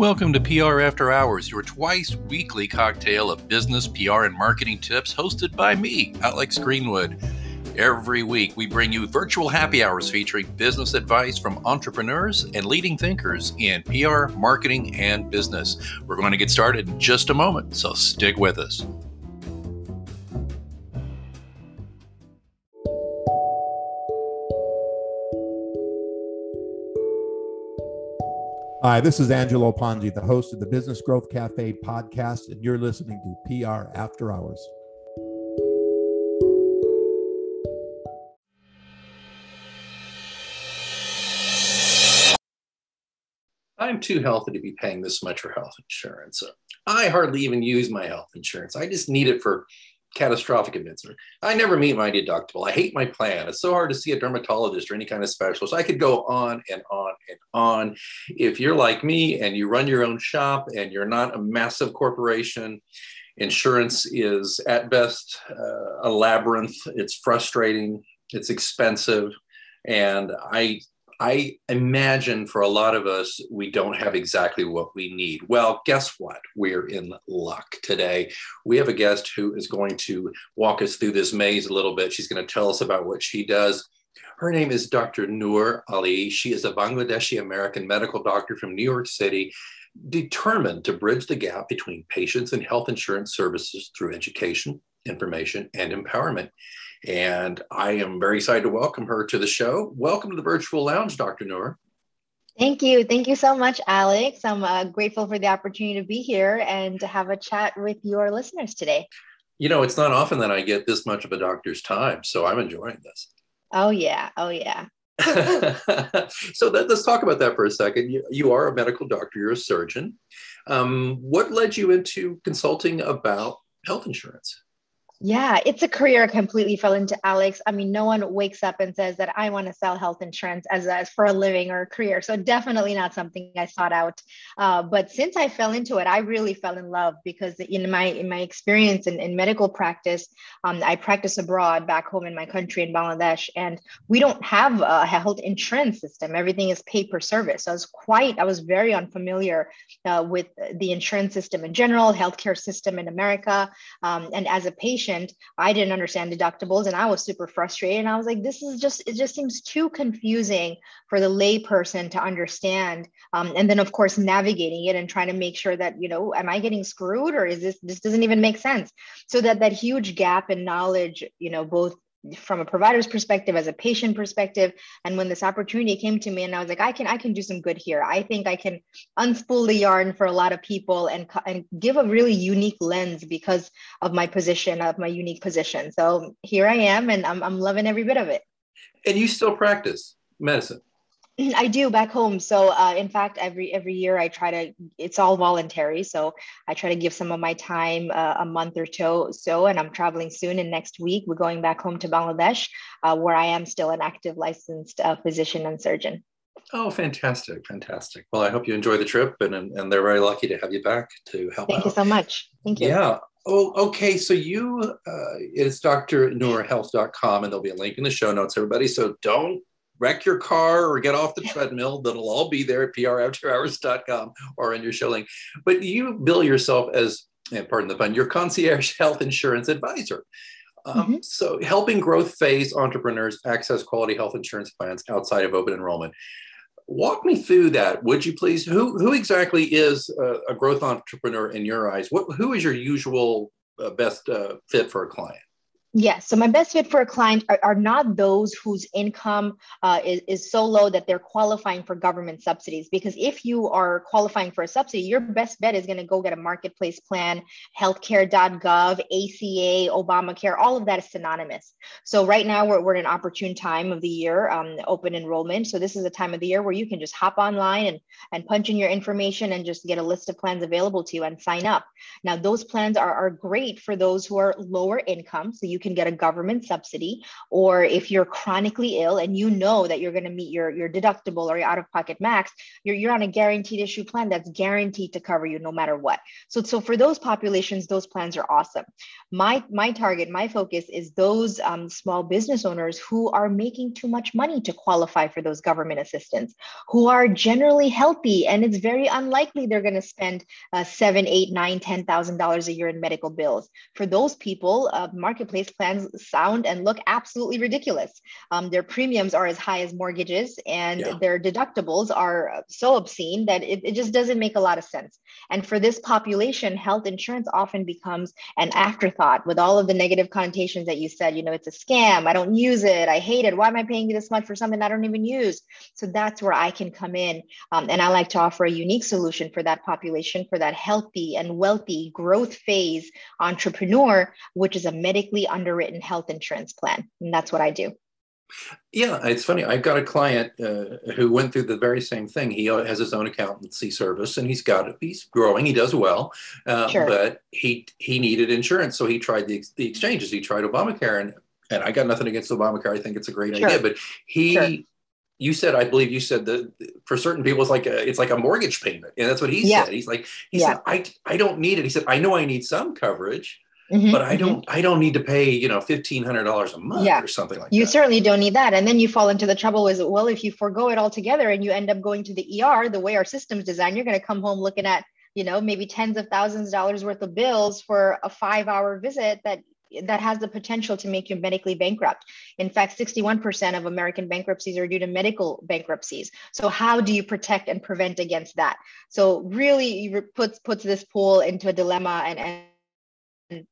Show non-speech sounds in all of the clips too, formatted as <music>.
Welcome to PR After Hours, your twice weekly cocktail of business, PR, and marketing tips hosted by me, Alex Greenwood. Every week, we bring you virtual happy hours featuring business advice from entrepreneurs and leading thinkers in PR, marketing, and business. We're going to get started in just a moment, so stick with us. Hi, this is Angelo Ponzi, the host of the Business Growth Cafe podcast, and you're listening to PR After Hours. I'm too healthy to be paying this much for health insurance. I hardly even use my health insurance. I just need it for catastrophic events. I never meet my deductible. I hate my plan. It's so hard to see a dermatologist or any kind of specialist. I could go on and on and on. If you're like me and you run your own shop and you're not a massive corporation, insurance is at best uh, a labyrinth. It's frustrating. It's expensive. And I I imagine for a lot of us, we don't have exactly what we need. Well, guess what? We're in luck today. We have a guest who is going to walk us through this maze a little bit. She's going to tell us about what she does. Her name is Dr. Noor Ali. She is a Bangladeshi American medical doctor from New York City, determined to bridge the gap between patients and health insurance services through education, information, and empowerment. And I am very excited to welcome her to the show. Welcome to the virtual lounge, Dr. Noor. Thank you. Thank you so much, Alex. I'm uh, grateful for the opportunity to be here and to have a chat with your listeners today. You know, it's not often that I get this much of a doctor's time, so I'm enjoying this. Oh, yeah. Oh, yeah. <laughs> so let's talk about that for a second. You, you are a medical doctor, you're a surgeon. Um, what led you into consulting about health insurance? Yeah, it's a career I completely fell into, Alex. I mean, no one wakes up and says that I want to sell health insurance as, as for a living or a career. So definitely not something I sought out. Uh, but since I fell into it, I really fell in love because in my in my experience in, in medical practice, um, I practice abroad back home in my country in Bangladesh, and we don't have a health insurance system. Everything is pay per service. So I was quite, I was very unfamiliar uh, with the insurance system in general, healthcare system in America, um, and as a patient patient, I didn't understand deductibles and I was super frustrated. And I was like, this is just, it just seems too confusing for the layperson to understand. Um, and then, of course, navigating it and trying to make sure that, you know, am I getting screwed or is this, this doesn't even make sense? So that that huge gap in knowledge, you know, both from a provider's perspective as a patient perspective and when this opportunity came to me and i was like i can i can do some good here. I think i can unspool the yarn for a lot of people and and give a really unique lens because of my position of my unique position. So here i am and i'm, I'm loving every bit of it. And you still practice medicine I do back home. So uh, in fact, every every year I try to. It's all voluntary, so I try to give some of my time uh, a month or two. So, and I'm traveling soon. And next week we're going back home to Bangladesh, uh, where I am still an active licensed uh, physician and surgeon. Oh, fantastic, fantastic. Well, I hope you enjoy the trip, and and they're very lucky to have you back to help. Thank out. you so much. Thank you. Yeah. Oh, okay. So you, uh, it's drnoorhealth.com, and there'll be a link in the show notes, everybody. So don't wreck your car or get off the treadmill. That'll all be there at prafterhours.com or on your shilling. But you bill yourself as, pardon the pun, your concierge health insurance advisor. Um, mm-hmm. So, helping growth phase entrepreneurs access quality health insurance plans outside of open enrollment. Walk me through that, would you please? Who, who exactly is a, a growth entrepreneur in your eyes? What, who is your usual uh, best uh, fit for a client? Yes. So my best fit for a client are, are not those whose income uh, is, is so low that they're qualifying for government subsidies. Because if you are qualifying for a subsidy, your best bet is going to go get a marketplace plan, healthcare.gov, ACA, Obamacare, all of that is synonymous. So right now we're, we're in an opportune time of the year, um, open enrollment. So this is a time of the year where you can just hop online and, and punch in your information and just get a list of plans available to you and sign up. Now those plans are, are great for those who are lower income. So you can get a government subsidy, or if you're chronically ill and you know that you're going to meet your, your deductible or your out of pocket max, you're, you're on a guaranteed issue plan that's guaranteed to cover you no matter what. So, so for those populations, those plans are awesome. My, my target, my focus is those um, small business owners who are making too much money to qualify for those government assistance, who are generally healthy, and it's very unlikely they're going to spend uh, seven, eight, nine, ten thousand dollars a year in medical bills. For those people, uh, marketplace plans sound and look absolutely ridiculous. Um, their premiums are as high as mortgages, and yeah. their deductibles are so obscene that it, it just doesn't make a lot of sense. And for this population, health insurance often becomes an afterthought with all of the negative connotations that you said. You know, it's a scam. I don't use it. I hate it. Why am I paying you this much for something I don't even use? So that's where I can come in. Um, and I like to offer a unique solution for that population, for that healthy and wealthy growth phase entrepreneur, which is a medically underwritten health insurance plan. And that's what I do. Yeah, it's funny. I've got a client uh, who went through the very same thing. He has his own accountancy service, and he's got it. he's growing. He does well, uh, sure. but he he needed insurance, so he tried the the exchanges. He tried Obamacare, and and I got nothing against Obamacare. I think it's a great sure. idea, but he. Sure. You said, I believe you said that for certain people, it's like a, it's like a mortgage payment, and that's what he yeah. said. He's like, he yeah. said, I, I don't need it. He said, I know I need some coverage, Mm-hmm, but I mm-hmm. don't I don't need to pay, you know, fifteen hundred dollars a month yeah. or something like you that. You certainly don't need that. And then you fall into the trouble is well, if you forego it altogether and you end up going to the ER, the way our system's designed, you're gonna come home looking at, you know, maybe tens of thousands of dollars worth of bills for a five hour visit that that has the potential to make you medically bankrupt. In fact, 61% of American bankruptcies are due to medical bankruptcies. So how do you protect and prevent against that? So really puts puts this pool into a dilemma and, and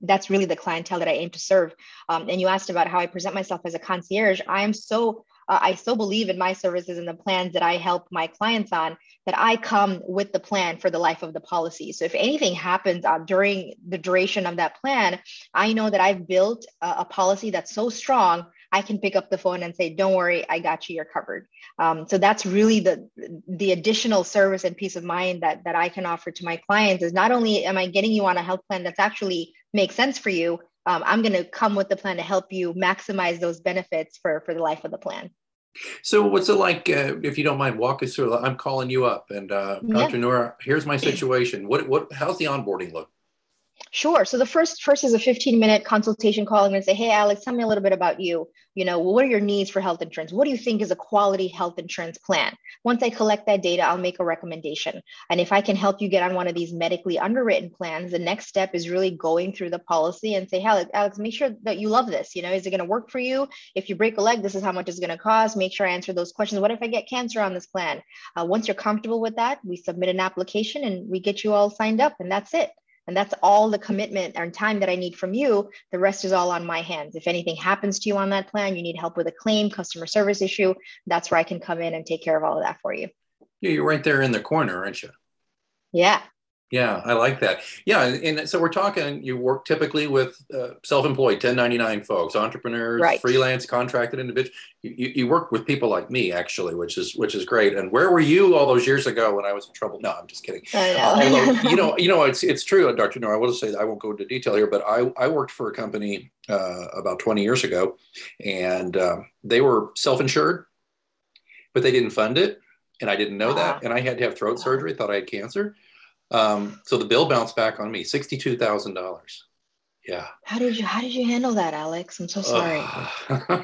that's really the clientele that I aim to serve. Um, and you asked about how I present myself as a concierge. I am so uh, I so believe in my services and the plans that I help my clients on that I come with the plan for the life of the policy. So if anything happens uh, during the duration of that plan, I know that I've built a, a policy that's so strong I can pick up the phone and say, "Don't worry, I got you. You're covered." Um, so that's really the the additional service and peace of mind that that I can offer to my clients. Is not only am I getting you on a health plan that's actually makes sense for you, um, I'm going to come with the plan to help you maximize those benefits for for the life of the plan. So, what's it like? Uh, if you don't mind, walk us through. I'm calling you up, and uh, Dr. Yeah. Noor, here's my situation. What what? How's the onboarding look? Sure. So the first first is a 15 minute consultation call. I'm going to say, hey, Alex, tell me a little bit about you. You know, what are your needs for health insurance? What do you think is a quality health insurance plan? Once I collect that data, I'll make a recommendation. And if I can help you get on one of these medically underwritten plans, the next step is really going through the policy and say, hey, Alex, make sure that you love this. You know, is it going to work for you? If you break a leg, this is how much it's going to cost. Make sure I answer those questions. What if I get cancer on this plan? Uh, once you're comfortable with that, we submit an application and we get you all signed up, and that's it. And that's all the commitment and time that I need from you. The rest is all on my hands. If anything happens to you on that plan, you need help with a claim, customer service issue, that's where I can come in and take care of all of that for you. Yeah, you're right there in the corner, aren't you? Yeah, yeah, I like that. Yeah, and so we're talking. You work typically with uh, self-employed, 1099 folks, entrepreneurs, right. freelance, contracted individuals. You, you, work with people like me, actually, which is which is great. And where were you all those years ago when I was in trouble? No, I'm just kidding. I know. Uh, although, you know, you know, it's it's true, Dr. Noor. I will say that I won't go into detail here, but I I worked for a company uh, about 20 years ago, and um, they were self-insured, but they didn't fund it, and I didn't know that, and I had to have throat surgery. Thought I had cancer um, so the bill bounced back on me, sixty-two thousand dollars. Yeah. How did you How did you handle that, Alex? I'm so sorry. Uh,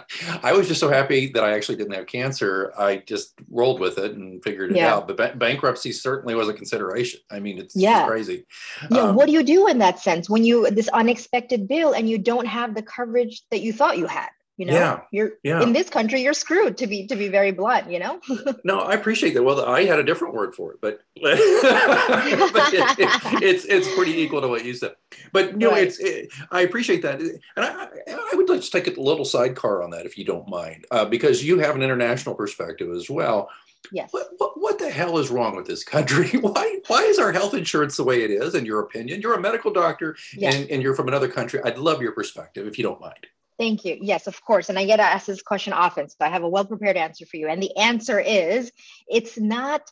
<sighs> I was just so happy that I actually didn't have cancer. I just rolled with it and figured it yeah. out. But ba- bankruptcy certainly was a consideration. I mean, it's, yeah. crazy. Yeah. Um, what do you do in that sense when you this unexpected bill and you don't have the coverage that you thought you had? You know yeah, you're yeah. in this country you're screwed to be to be very blunt you know <laughs> no i appreciate that well i had a different word for it but, <laughs> but it, it, it's it's pretty equal to what you said but you know right. it's it, i appreciate that and I, I would like to take a little sidecar on that if you don't mind uh, because you have an international perspective as well Yes. What, what, what, the hell is wrong with this country? <laughs> Why why is our health insurance the way it is, in your opinion? You're a medical doctor yes. and, and you're from another country. I'd love your perspective if you don't mind. Thank you. Yes, of course. And I get asked this question often. So I have a well prepared answer for you. And the answer is it's not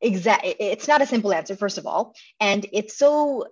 exact, it's not a simple answer, first of all. And it's so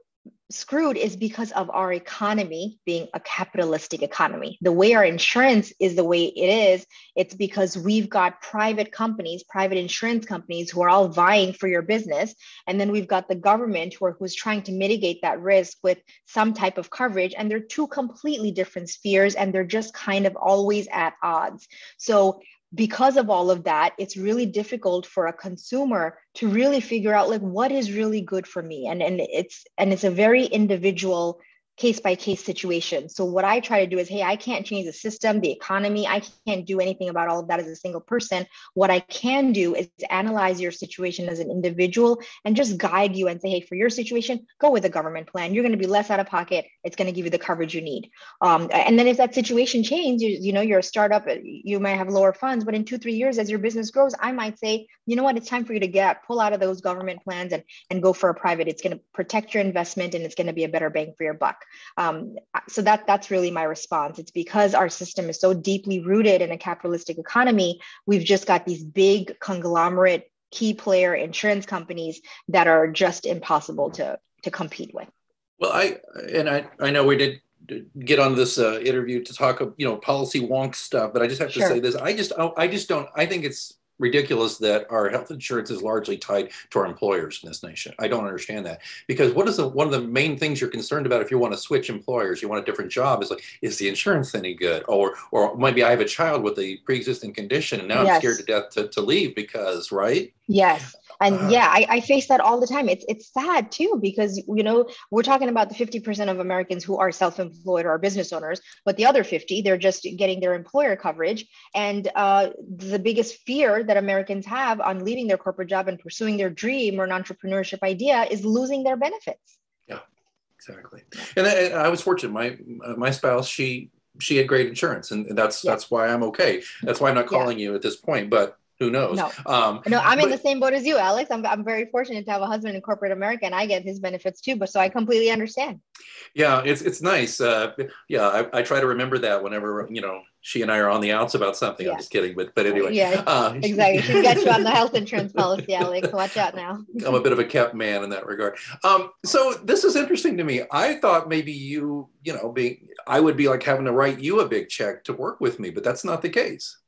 screwed is because of our economy being a capitalistic economy. The way our insurance is the way it is, it's because we've got private companies, private insurance companies who are all vying for your business. And then we've got the government who are, who's trying to mitigate that risk with some type of coverage. And they're two completely different spheres and they're just kind of always at odds. So because of all of that it's really difficult for a consumer to really figure out like what is really good for me? And and it's and it's a very individual case by case situation. So what I try to do is, hey, I can't change the system, the economy. I can't do anything about all of that as a single person. What I can do is analyze your situation as an individual and just guide you and say, hey, for your situation, go with a government plan. You're going to be less out of pocket. It's going to give you the coverage you need. Um, and then if that situation changes, you, you know, you're a startup, you might have lower funds, but in two, three years, as your business grows, I might say, you know what, it's time for you to get pull out of those government plans and, and go for a private. It's going to protect your investment and it's going to be a better bang for your buck. Um, so that that's really my response. It's because our system is so deeply rooted in a capitalistic economy. We've just got these big conglomerate key player insurance companies that are just impossible to to compete with. Well, I and I I know we did get on this uh, interview to talk of you know policy wonk stuff, but I just have to sure. say this: I just I just don't. I think it's ridiculous that our health insurance is largely tied to our employers in this nation. I don't understand that because what is the one of the main things you're concerned about if you want to switch employers, you want a different job is like, is the insurance any good? Or or maybe I have a child with a pre-existing condition and now yes. I'm scared to death to, to leave because, right? Yes and uh, yeah I, I, face that all the time. It's it's sad too because you know we're talking about the 50% of americans who are self-employed or are business owners but the other 50 they're just getting their employer coverage. And uh, the biggest fear that americans have on leaving their corporate job and pursuing their dream or an entrepreneurship idea is losing their benefits. Yeah exactly. And I, I was fortunate. My my spouse she she had great insurance and that's yeah. that's why i'm okay. That's why i'm not calling yeah. you at this point but who knows? No, um, no, I'm but, in the same boat as you, Alex. I'm, I'm very fortunate to have a husband in corporate America, and I get his benefits too. But so I completely understand. Yeah, it's it's nice. Uh, yeah, I, I try to remember that whenever you know she and I are on the outs about something. Yeah. I'm just kidding, but but anyway. Yeah, uh, exactly. She's got you on the health insurance <laughs> policy, Alex. Watch out now. I'm a bit of a kept man in that regard. Um, so this is interesting to me. I thought maybe you, you know, being I would be like having to write you a big check to work with me, but that's not the case.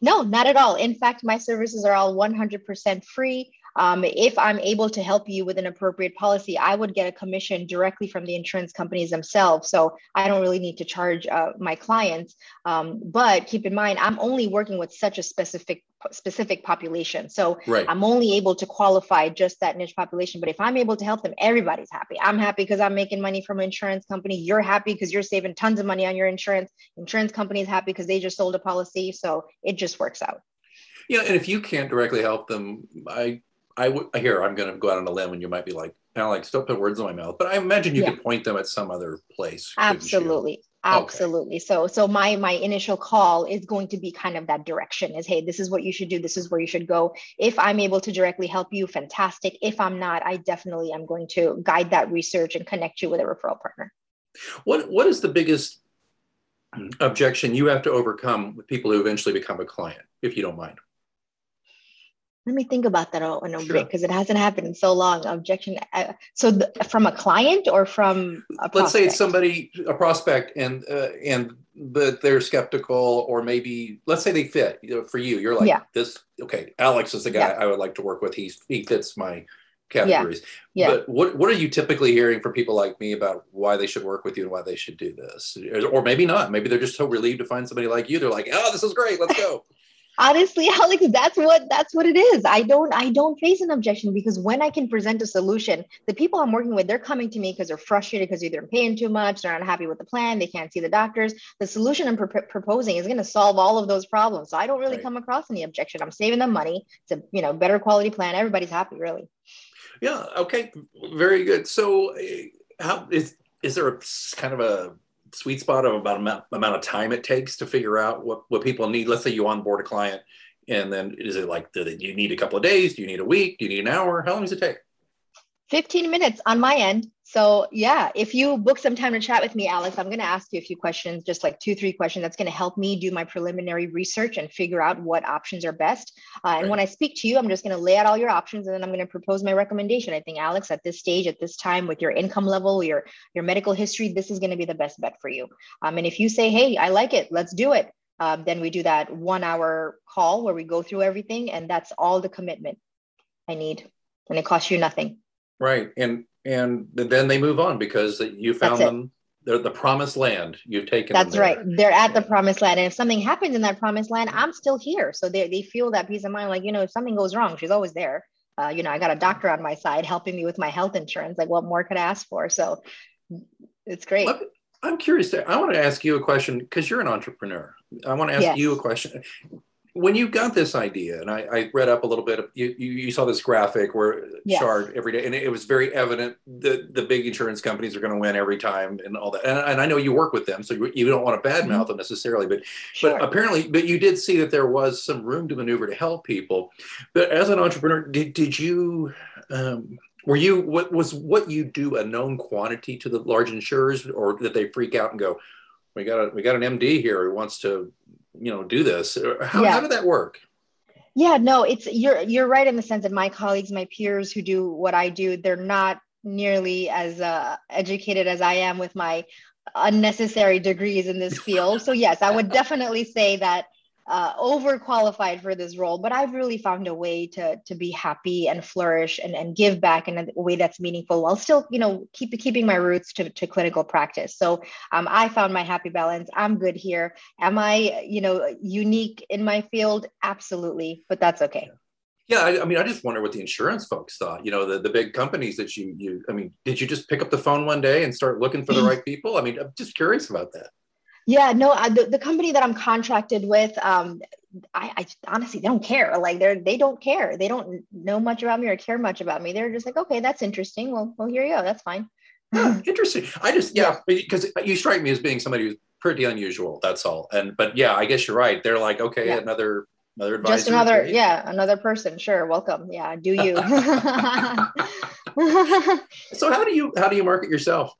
No, not at all. In fact, my services are all 100% free. Um, if I'm able to help you with an appropriate policy, I would get a commission directly from the insurance companies themselves. So I don't really need to charge uh, my clients. Um, but keep in mind, I'm only working with such a specific specific population. So right. I'm only able to qualify just that niche population. But if I'm able to help them, everybody's happy. I'm happy because I'm making money from an insurance company. You're happy because you're saving tons of money on your insurance. Insurance company is happy because they just sold a policy. So it just works out. Yeah, and if you can't directly help them, I I would here I'm going to go out on a limb, and you might be like, Alex, don't put words in my mouth. But I imagine you yeah. could point them at some other place. Absolutely, absolutely. Okay. So so my my initial call is going to be kind of that direction: is hey, this is what you should do. This is where you should go. If I'm able to directly help you, fantastic. If I'm not, I definitely am going to guide that research and connect you with a referral partner. What what is the biggest objection you have to overcome with people who eventually become a client, if you don't mind? Let me think about that a sure. bit because it hasn't happened in so long. Objection. Uh, so the, from a client or from let's say it's somebody a prospect and uh, and but they're skeptical or maybe let's say they fit you know, for you. You're like yeah. this. Okay, Alex is the guy yeah. I would like to work with. He's he fits my categories. Yeah. yeah. But what what are you typically hearing from people like me about why they should work with you and why they should do this? Or maybe not. Maybe they're just so relieved to find somebody like you. They're like, oh, this is great. Let's go honestly <laughs> alex that's what that's what it is. I don't i don't face an objection because when i can present a solution the people i'm working with they're coming to me because they're frustrated because either i'm paying too much they're not happy with the plan they can't see the doctors. The solution i'm pr- proposing is going to solve all of those problems. So i don't really right. come across any objection. I'm saving them money. It's a you know better quality plan. Everybody's happy really. Yeah okay. Very good. So eh, how is is there a kind of a sweet spot of about amount, amount of time it takes to figure out what, what people need? Let's say you onboard a client and then is it like, do you need a couple of days? Do you need a week? Do you need an hour? How long does it take? 15 minutes on my end. So, yeah, if you book some time to chat with me, Alex, I'm going to ask you a few questions, just like two, three questions. That's going to help me do my preliminary research and figure out what options are best. Uh, and right. when I speak to you, I'm just going to lay out all your options and then I'm going to propose my recommendation. I think, Alex, at this stage, at this time, with your income level, your, your medical history, this is going to be the best bet for you. Um, and if you say, hey, I like it, let's do it, um, then we do that one hour call where we go through everything. And that's all the commitment I need. And it costs you nothing. Right. And and then they move on because you found them they're the promised land you've taken that's right they're at the promised land and if something happens in that promised land i'm still here. So they, they feel that peace of mind like you know if something goes wrong she's always there. Uh, you know i got a doctor on my side helping me with my health insurance like what more could i ask for? So it's great. I'm curious i want to ask you a question because you're an entrepreneur. I want to ask yes. you a question when you got this idea, and I, I read up a little bit, of, you, you, saw this graphic where yes. chart every day, and it was very evident that the big insurance companies are going to win every time and all that. And, and, I know you work with them, so you, you don't want to badmouth mm-hmm. them necessarily, but sure. but apparently, but you did see that there was some room to maneuver to help people. But as an entrepreneur, did did you? Um, were you what was what you do a known quantity to the large insurers, or did they freak out and go, "We got a we got an MD here who wants to you know do this how, yeah. how did that work yeah no it's you're you're right in the sense that my colleagues my peers who do what i do they're not nearly as uh, educated as i am with my unnecessary degrees in this <laughs> field so yes i would definitely say that uh, overqualified for this role, but I've really found a way to to be happy and flourish and, and give back in a way that's meaningful while still, you know, keep keeping my roots to, to clinical practice. So um, I found my happy balance. I'm good here. Am I, you know, unique in my field? Absolutely, but that's okay. Yeah, I, I, mean, I just wonder what the insurance folks thought. You know, the, the big companies that you you. I mean, did you just pick up the phone one day and start looking for the <laughs> right people? I mean, I'm just curious about that. Yeah, no, I, the, the company that I'm contracted with, um, I, I, honestly they don't care. Like they're they don't care. They don't know much about me or care much about me. They're just like, okay, that's interesting. Well, well, here you go. That's fine. interesting. I just yeah, because you strike me as being somebody who's pretty unusual. That's all. And but yeah, I guess you're right. They're like, okay, yeah. another another advisor. Just another, yeah, another person. Sure, welcome. Yeah, do you. <laughs> <laughs> so how do you how do you market yourself?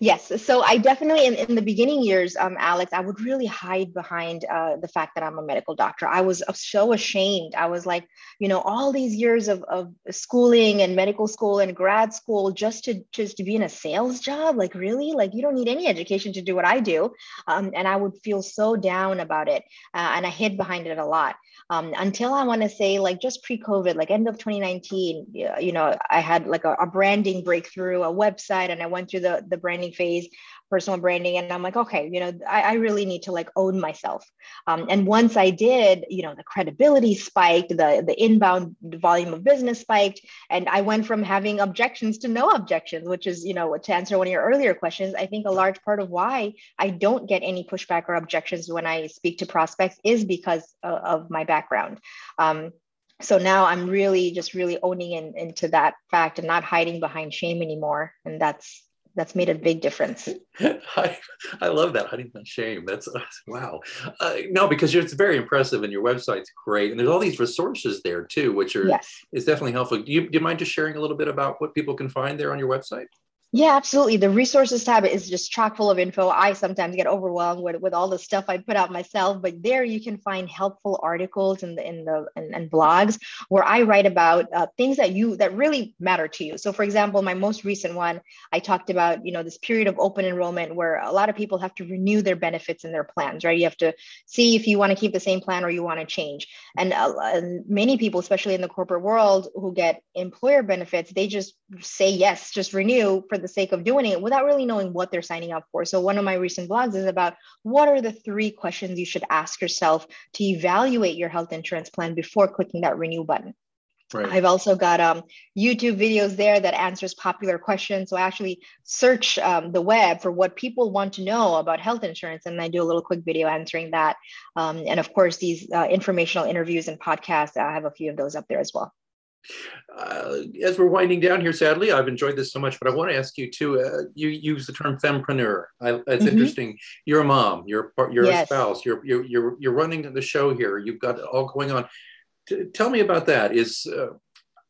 Yes. So I definitely, in, in the beginning years, um, Alex, I would really hide behind uh, the fact that I'm a medical doctor. I was so ashamed. I was like, you know, all these years of, of schooling and medical school and grad school just to just to be in a sales job. Like, really? Like, you don't need any education to do what I do. Um, and I would feel so down about it. Uh, and I hid behind it a lot um, until I want to say like just pre-COVID, like end of 2019, you know, I had like a, a, branding breakthrough, a website, and I went through the the branding phase personal branding and i'm like okay you know i, I really need to like own myself. Um, and once i did you know the credibility spiked the the inbound volume of business spiked and i went from having objections to no objections which is you know to answer one of your earlier questions i think a large part of why i don't get any pushback or objections when i speak to prospects is because of, of my background. Um, so now i'm really just really owning in, into that fact and not hiding behind shame anymore and that's that's made a big difference. <laughs> I, I love that. Honey, not shame. That's wow. Uh, no, because it's very impressive and your website's great. And there's all these resources there too, which are yes. is definitely helpful. Do you, do you mind just sharing a little bit about what people can find there on your website? Yeah, absolutely. The resources tab is just chock full of info. I sometimes get overwhelmed with, with all the stuff I put out myself, but there you can find helpful articles the in the and, and blogs where I write about uh, things that you that really matter to you. So, for example, my most recent one, I talked about you know this period of open enrollment where a lot of people have to renew their benefits and their plans. Right, you have to see if you want to keep the same plan or you want to change. And, uh, and many people, especially in the corporate world, who get employer benefits, they just say yes, just renew for the sake of doing it without really knowing what they're signing up for. So, one of my recent blogs is about what are the three questions you should ask yourself to evaluate your health insurance plan before clicking that renew button. Right. I've also got um, YouTube videos there that answers popular questions. So I actually search um, the web for what people want to know about health insurance, and I do a little quick video answering that. Um, and of course, these uh, informational interviews and podcasts, I have a few of those up there as well. Uh, as we're winding down here, sadly, I've enjoyed this so much, but I want to ask you too. Uh, you use the term fempreneur. I, it's mm-hmm. interesting. You're a mom. You're you're yes. a spouse. You're you're you're you're running the show here. You've got all going on. T- tell me about that. Is uh,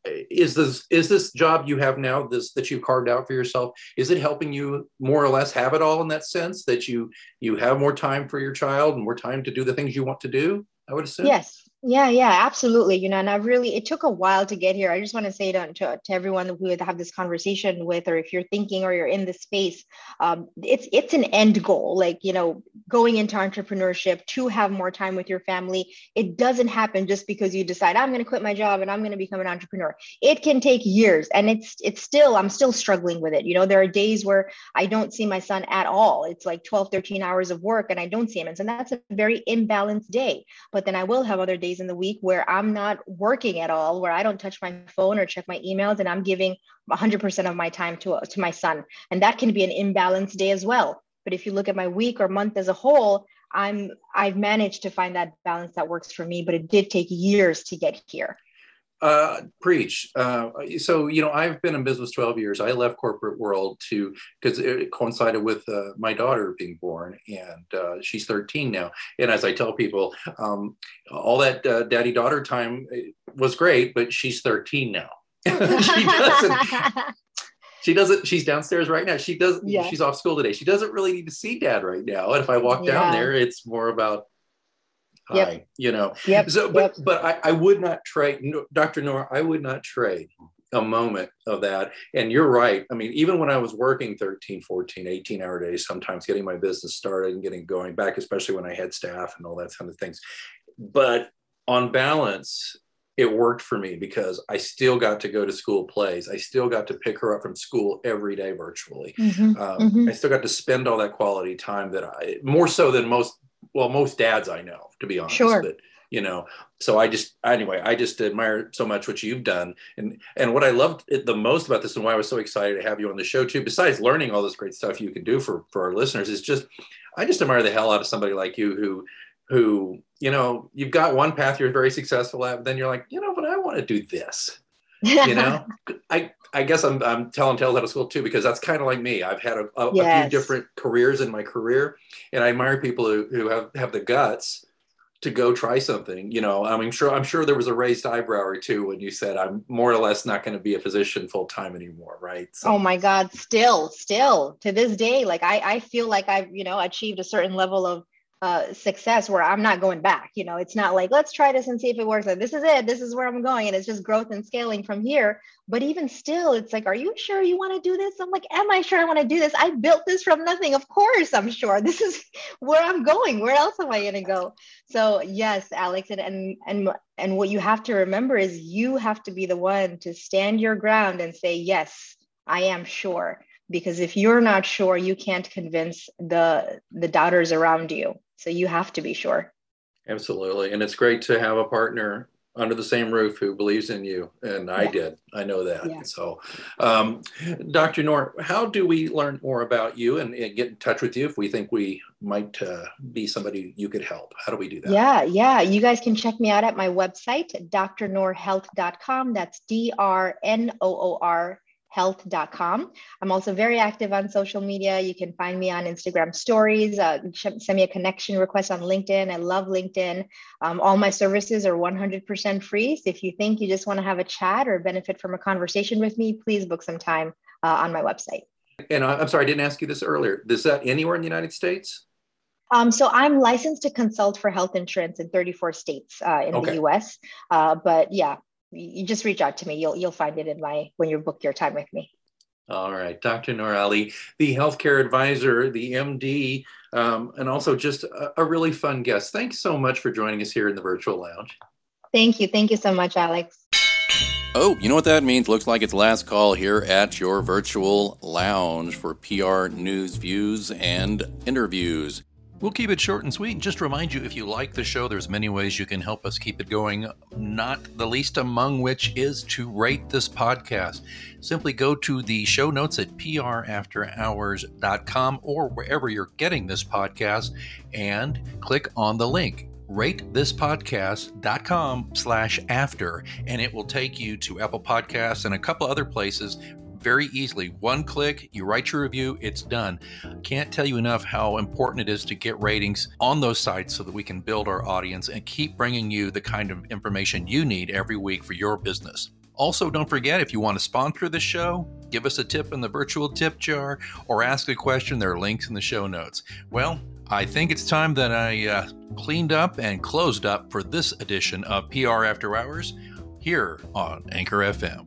is this is this job you have now this that you've carved out for yourself is it helping you more or less have it all in that sense that you you have more time for your child and more time to do the things you want to do i would assume yes yeah, yeah, absolutely. You know, and I really, it took a while to get here. I just want to say to, to, to everyone who would have this conversation with, or if you're thinking or you're in this space, um, it's it's an end goal. Like you know, going into entrepreneurship to have more time with your family. It doesn't happen just because you decide I'm going to quit my job and I'm going to become an entrepreneur. It can take years, and it's it's still I'm still struggling with it. You know, there are days where I don't see my son at all. It's like 12, 13 hours of work, and I don't see him, and so that's a very imbalanced day. But then I will have other days days in the week where I'm not working at all, where I don't touch my phone or check my emails, and I'm giving 100% of my time to, to my son. And that can be an imbalanced day as well. But if you look at my week or month as a whole, I'm I've managed to find that balance that works for me, but it did take years to get here. Uh, preach. Uh, so you know, I've been in business 12 years. I left corporate world to because it coincided with uh, my daughter being born, and uh, she's 13 now. And as I tell people, um, all that uh, daddy daughter time eh, was great, but she's 13 now. <laughs> she doesn't. She doesn't. She's downstairs right now. She does. Yeah. She's off school today. She doesn't really need to see dad right now. And if I walk yeah. down there, it's more about yep. high, you know. Yep. So, but yep. but I, I would not trade, Dr. Noor. I would not trade a moment of that. And you're right. I mean, even when I was working 13, 14, 18 hour days, sometimes getting my business started and getting going back, especially when I had staff and all that kind of things. But on balance, it worked for me because I still got to go to school plays. I still got to pick her up from school every day virtually. Mm-hmm, um, mm-hmm. I still got to spend all that quality time that I, more so than most well, most dads I know, to be honest. Sure. But you know, so I just anyway, I just admire so much what you've done, and and what I loved the most about this, and why I was so excited to have you on the show too. Besides learning all this great stuff you can do for for our listeners, is just I just admire the hell out of somebody like you who who you know you've got one path you're very successful at, but then you're like, you know, but I want to do this. <laughs> you know, I I guess I'm, I'm telling tales out of school too because that's kind of like me. I've had a, a, yes. a, few different careers in my career, and I admire people who, who have, have the guts to go try something. You know, I'm sure I'm sure there was a raised eyebrow or two when you said I'm more or less not going to be a physician full time anymore, right? So. Oh my God, still, still to this day, like I I feel like I've you know achieved a certain level of uh, success where I'm not going back. You know, it's not like let's try this and see if it works. Like this is it. This is where I'm going, and it's just growth and scaling from here. But even still, it's like, are you sure you want to do this? I'm like, am I sure I want to do this? I built this from nothing. Of course, I'm sure <laughs> this is where I'm going. Where else am I going to go? So yes, Alex, and and and and what you have to remember is you have to be the one to stand your ground and say, yes, I am sure because if you're not sure you can't convince the the doubters around you so you have to be sure. Absolutely. And it's great to have a partner under the same roof who believes in you. And I yeah. did. I know that. Yeah. So, um, Dr. Noor, how do we learn more about you and, and, get in touch with you if we think we might uh, be somebody you could help? How do we do that? Yeah, yeah. You guys can check me out at my website, drnoorhealth.com. That's D R N O O R health.com. I'm also very active on social media. You can find me on Instagram stories, uh, send me a connection request on LinkedIn. I love LinkedIn. Um, all my services are 100% free. So if you think you just want to have a chat or benefit from a conversation with me, please book some time uh, on my website. And I'm sorry, I didn't ask you this earlier. Is that anywhere in the United States? Um, so I'm licensed to consult for health insurance in 34 states uh, in okay. the U.S. Uh, but yeah, you just reach out to me. You'll you'll find it in my when you book your time with me. All right, Dr. Noor Ali, the healthcare advisor, the MD, um, and also just a, a, really fun guest. Thanks so much for joining us here in the virtual lounge. Thank you. Thank you so much, Alex. Oh, you know what that means? Looks like it's last call here at your virtual lounge for PR news, views, and interviews. We'll keep it short and sweet. Just remind you if you like the show, there's many ways you can help us keep it going, not the least among which is to rate this podcast. Simply go to the show notes at prafterhours.com or wherever you're getting this podcast and click on the link ratethispodcast.com slash after and it will take you to apple podcasts and a couple other places very easily. One click, you write your review, it's done. Can't tell you enough how important it is to get ratings on those sites so that we can build our audience and keep bringing you the kind of information you need every week for your business. Also, don't forget if you want to sponsor the show, give us a tip in the virtual tip jar, or ask a question, there are links in the show notes. Well, I think it's time that I uh, cleaned up and closed up for this edition of PR After Hours here on Anchor FM.